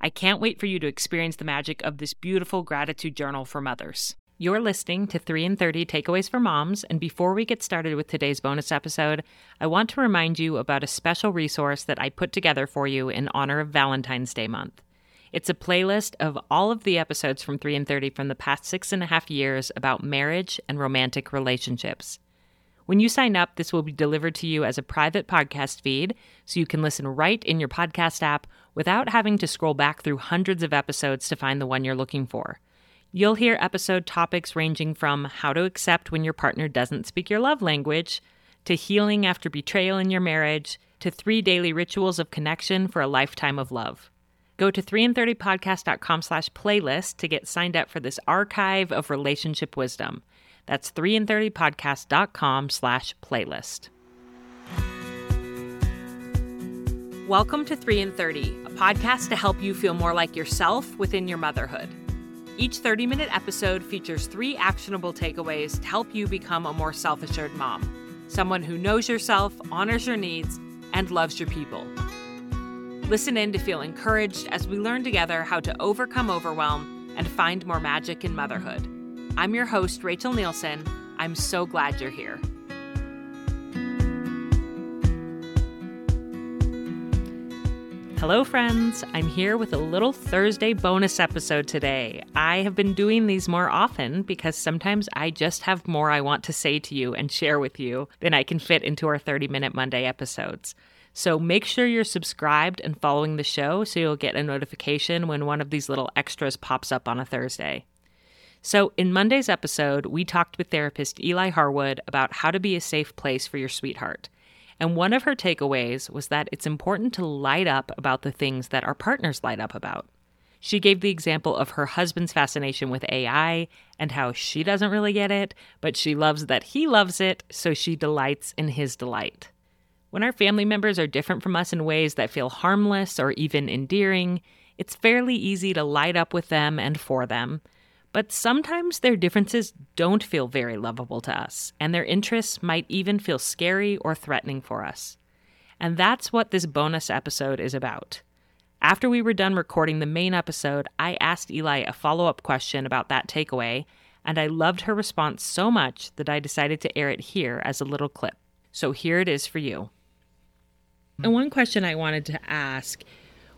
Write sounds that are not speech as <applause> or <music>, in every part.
I can't wait for you to experience the magic of this beautiful gratitude journal for mothers. You're listening to 3 and 30 Takeaways for Moms, and before we get started with today's bonus episode, I want to remind you about a special resource that I put together for you in honor of Valentine's Day month. It's a playlist of all of the episodes from 3 and 30 from the past six and a half years about marriage and romantic relationships. When you sign up, this will be delivered to you as a private podcast feed, so you can listen right in your podcast app without having to scroll back through hundreds of episodes to find the one you're looking for. You'll hear episode topics ranging from how to accept when your partner doesn't speak your love language, to healing after betrayal in your marriage, to three daily rituals of connection for a lifetime of love. Go to 3and30podcast.com slash playlist to get signed up for this archive of relationship wisdom. That's 3and30podcast.com slash playlist. Welcome to 3 and 30, a podcast to help you feel more like yourself within your motherhood. Each 30 minute episode features three actionable takeaways to help you become a more self assured mom someone who knows yourself, honors your needs, and loves your people. Listen in to feel encouraged as we learn together how to overcome overwhelm and find more magic in motherhood. I'm your host, Rachel Nielsen. I'm so glad you're here. Hello, friends. I'm here with a little Thursday bonus episode today. I have been doing these more often because sometimes I just have more I want to say to you and share with you than I can fit into our 30 minute Monday episodes. So make sure you're subscribed and following the show so you'll get a notification when one of these little extras pops up on a Thursday. So, in Monday's episode, we talked with therapist Eli Harwood about how to be a safe place for your sweetheart. And one of her takeaways was that it's important to light up about the things that our partners light up about. She gave the example of her husband's fascination with AI and how she doesn't really get it, but she loves that he loves it, so she delights in his delight. When our family members are different from us in ways that feel harmless or even endearing, it's fairly easy to light up with them and for them, but sometimes their differences don't feel very lovable to us, and their interests might even feel scary or threatening for us. And that's what this bonus episode is about. After we were done recording the main episode, I asked Eli a follow up question about that takeaway, and I loved her response so much that I decided to air it here as a little clip. So here it is for you. And one question I wanted to ask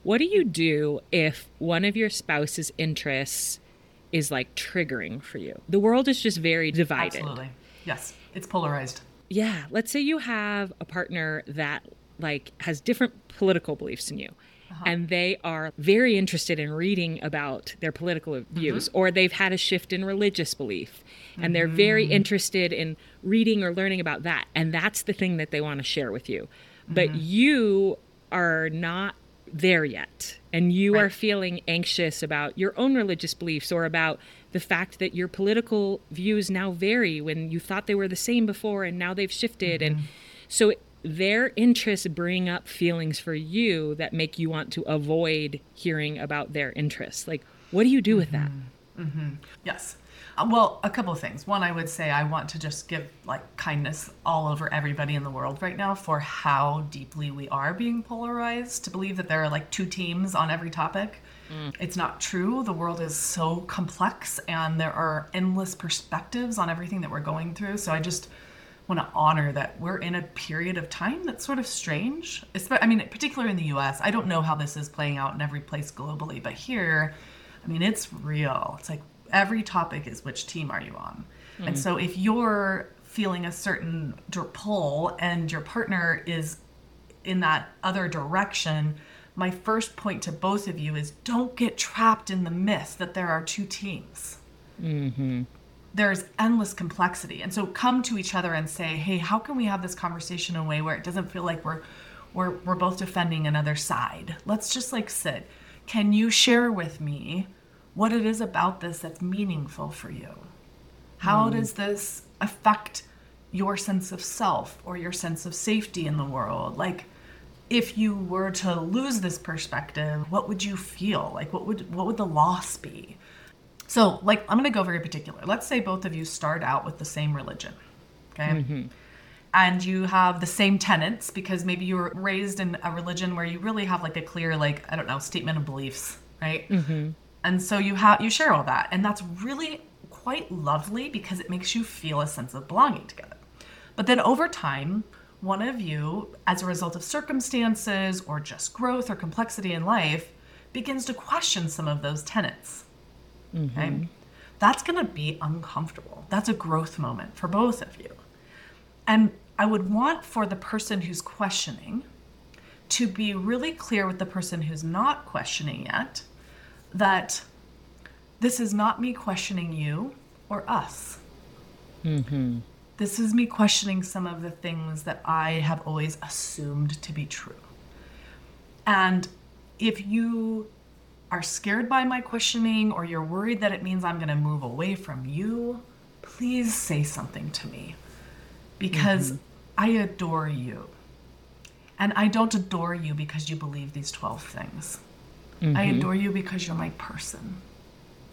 what do you do if one of your spouse's interests is like triggering for you. The world is just very divided. Absolutely. Yes. It's polarized. Yeah. Let's say you have a partner that like has different political beliefs than you. Uh-huh. And they are very interested in reading about their political views, mm-hmm. or they've had a shift in religious belief, and mm-hmm. they're very mm-hmm. interested in reading or learning about that. And that's the thing that they want to share with you. But mm-hmm. you are not there yet and you right. are feeling anxious about your own religious beliefs or about the fact that your political views now vary when you thought they were the same before and now they've shifted mm-hmm. and so their interests bring up feelings for you that make you want to avoid hearing about their interests like what do you do mm-hmm. with that mm-hmm. mm-hmm. yes well, a couple of things. One, I would say I want to just give like kindness all over everybody in the world right now for how deeply we are being polarized. To believe that there are like two teams on every topic, mm. it's not true. The world is so complex and there are endless perspectives on everything that we're going through. So I just want to honor that we're in a period of time that's sort of strange. I mean, particularly in the US. I don't know how this is playing out in every place globally, but here, I mean, it's real. It's like every topic is which team are you on? Mm. And so if you're feeling a certain pull and your partner is in that other direction, my first point to both of you is don't get trapped in the myth that there are two teams. Mm-hmm there's endless complexity. And so come to each other and say, hey, how can we have this conversation in a way where it doesn't feel like we're we're we're both defending another side. Let's just like sit. Can you share with me what it is about this that's meaningful for you? How mm. does this affect your sense of self or your sense of safety in the world? Like if you were to lose this perspective, what would you feel? Like what would what would the loss be? So, like, I'm going to go very particular. Let's say both of you start out with the same religion, okay? Mm-hmm. And you have the same tenets because maybe you were raised in a religion where you really have like a clear, like, I don't know, statement of beliefs, right? Mm-hmm. And so you have you share all that, and that's really quite lovely because it makes you feel a sense of belonging together. But then over time, one of you, as a result of circumstances or just growth or complexity in life, begins to question some of those tenets Mm-hmm. Okay? That's going to be uncomfortable. That's a growth moment for both of you. And I would want for the person who's questioning to be really clear with the person who's not questioning yet that this is not me questioning you or us. Mm-hmm. This is me questioning some of the things that I have always assumed to be true. And if you are scared by my questioning or you're worried that it means I'm going to move away from you, please say something to me because mm-hmm. I adore you. And I don't adore you because you believe these 12 things. Mm-hmm. I adore you because you're my person.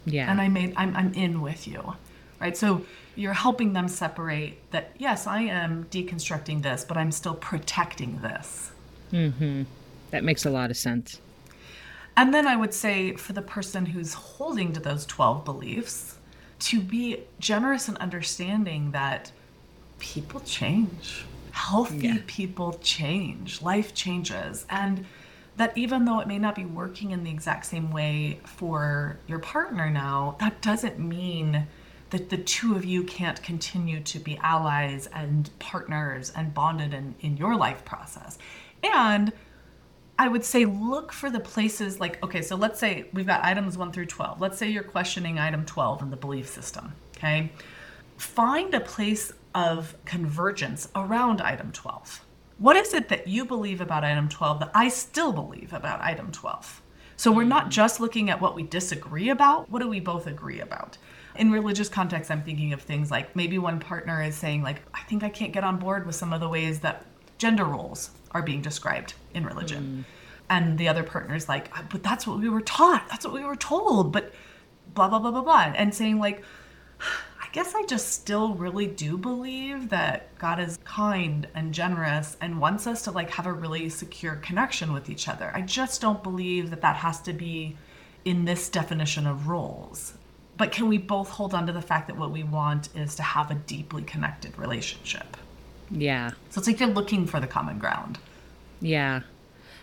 Yeah. And I made I'm I'm in with you. Right? So you're helping them separate that yes, I am deconstructing this, but I'm still protecting this. Mm-hmm. That makes a lot of sense. And then I would say for the person who's holding to those 12 beliefs, to be generous and understanding that people change. Healthy yeah. people change. Life changes. And that even though it may not be working in the exact same way for your partner now, that doesn't mean that the two of you can't continue to be allies and partners and bonded in, in your life process. And I would say look for the places like, okay, so let's say we've got items 1 through 12. Let's say you're questioning item 12 in the belief system, okay? Find a place of convergence around item 12. What is it that you believe about item 12 that I still believe about item 12? So we're not just looking at what we disagree about, what do we both agree about? In religious context, I'm thinking of things like maybe one partner is saying like I think I can't get on board with some of the ways that gender roles are being described in religion. Mm. And the other partner's like, uh, but that's what we were taught. That's what we were told. But blah, blah, blah, blah, blah. And saying, like, guess I just still really do believe that God is kind and generous and wants us to like have a really secure connection with each other. I just don't believe that that has to be in this definition of roles. But can we both hold on to the fact that what we want is to have a deeply connected relationship? Yeah. So it's like you're looking for the common ground. Yeah.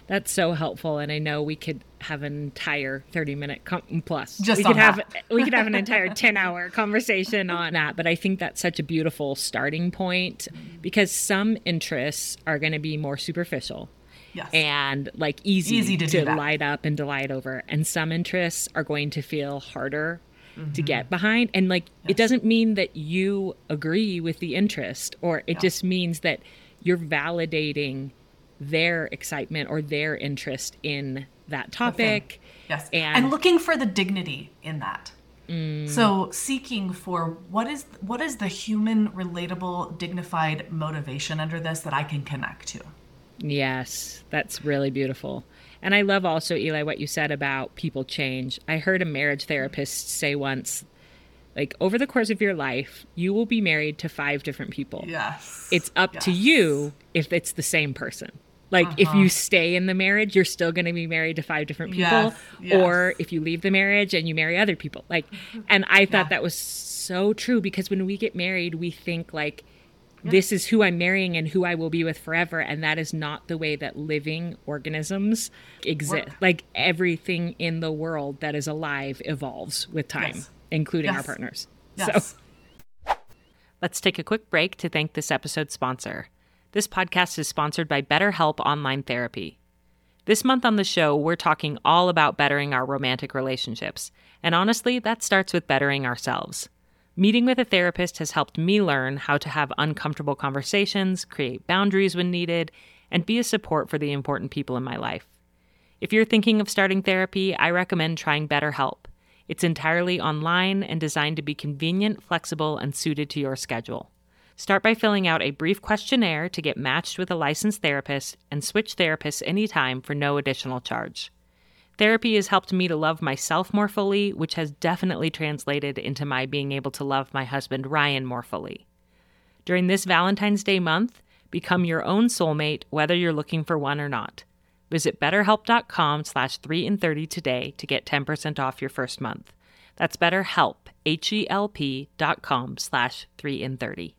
That's so helpful, and I know we could have an entire thirty minute com- plus. Just we could have we could have an <laughs> entire ten hour conversation on that. But I think that's such a beautiful starting point because some interests are going to be more superficial. Yes. And like easy, easy to, to light up and delight over. And some interests are going to feel harder mm-hmm. to get behind. And like, yes. it doesn't mean that you agree with the interest, or it yeah. just means that you're validating their excitement or their interest in that topic. Yes. And, and looking for the dignity in that. Mm. So seeking for what is what is the human relatable dignified motivation under this that I can connect to. Yes, that's really beautiful. And I love also, Eli, what you said about people change. I heard a marriage therapist say once, like, over the course of your life, you will be married to five different people. Yes. It's up yes. to you if it's the same person. Like, uh-huh. if you stay in the marriage, you're still going to be married to five different people. Yes. Yes. Or if you leave the marriage and you marry other people. Like, and I thought yeah. that was so true because when we get married, we think, like, this is who I'm marrying and who I will be with forever. And that is not the way that living organisms exist. Work. Like everything in the world that is alive evolves with time, Yes. including our partners. Yes. So let's take a quick break to thank this episode's sponsor. This podcast is sponsored by BetterHelp Online Therapy. This month on the show, we're talking all about bettering our romantic relationships. And honestly, that starts with bettering ourselves. Meeting with a therapist has helped me learn how to have uncomfortable conversations, create boundaries when needed, and be a support for the important people in my life. If you're thinking of starting therapy, I recommend trying BetterHelp. It's entirely online and designed to be convenient, flexible, and suited to your schedule. Start by filling out a brief questionnaire to get matched with a licensed therapist and switch therapists anytime for no additional charge. Therapy has helped me to love myself more fully, which has definitely translated into my being able to love my husband Ryan more fully. During this Valentine's Day month, become your own soulmate whether you're looking for one or not. Visit betterhelp.com slash 3 in 30 today to get 10% off your first month. That's betterhelp, H-E-L-P dot com slash 3 in 30.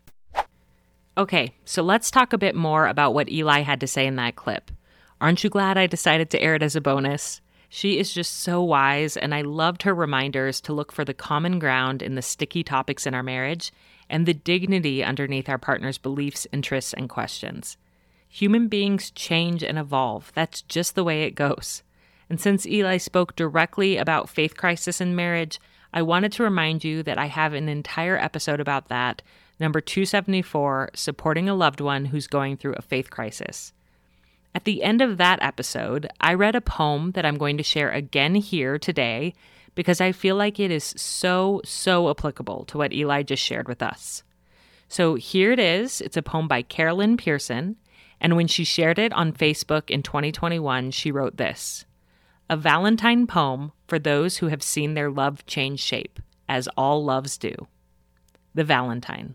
Okay, so let's talk a bit more about what Eli had to say in that clip. Aren't you glad I decided to air it as a bonus? She is just so wise, and I loved her reminders to look for the common ground in the sticky topics in our marriage and the dignity underneath our partner's beliefs, interests, and questions. Human beings change and evolve. That's just the way it goes. And since Eli spoke directly about faith crisis in marriage, I wanted to remind you that I have an entire episode about that, number 274, supporting a loved one who's going through a faith crisis. At the end of that episode, I read a poem that I'm going to share again here today because I feel like it is so, so applicable to what Eli just shared with us. So here it is. It's a poem by Carol Lynn Pearson. And when she shared it on Facebook in 2021, she wrote this A Valentine poem for those who have seen their love change shape, as all loves do. The Valentine.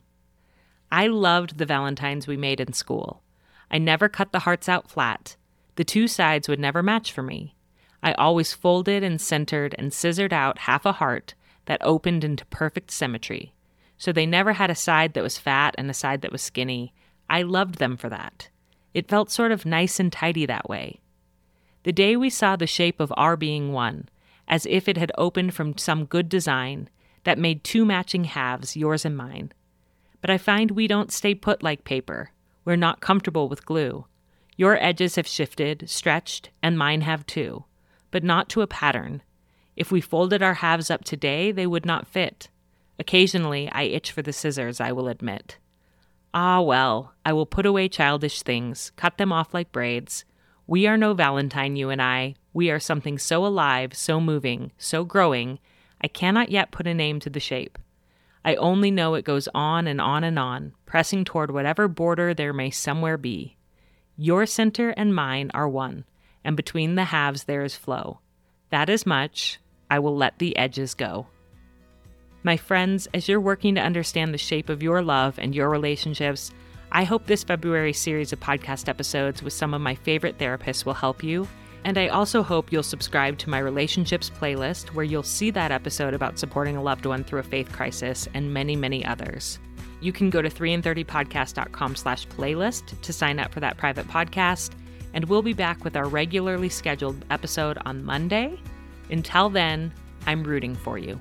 I loved the Valentines we made in school. I never cut the hearts out flat. The two sides would never match for me. I always folded and centered and scissored out half a heart that opened into perfect symmetry. So they never had a side that was fat and a side that was skinny. I loved them for that. It felt sort of nice and tidy that way. The day we saw the shape of our being one, as if it had opened from some good design that made two matching halves, yours and mine. But I find we don't stay put like paper. We're not comfortable with glue. Your edges have shifted, stretched, and mine have too, but not to a pattern. If we folded our halves up today, they would not fit. Occasionally, I itch for the scissors, I will admit. Ah, well, I will put away childish things, cut them off like braids. We are no Valentine, you and I. We are something so alive, so moving, so growing, I cannot yet put a name to the shape. I only know it goes on and on and on, pressing toward whatever border there may somewhere be. Your center and mine are one, and between the halves there is flow. That is much. I will let the edges go. My friends, as you're working to understand the shape of your love and your relationships, I hope this February series of podcast episodes with some of my favorite therapists will help you. And I also hope you'll subscribe to my relationships playlist where you'll see that episode about supporting a loved one through a faith crisis and many, many others. You can go to 3in30podcast.com slash playlist to sign up for that private podcast. And we'll be back with our regularly scheduled episode on Monday. Until then, I'm rooting for you.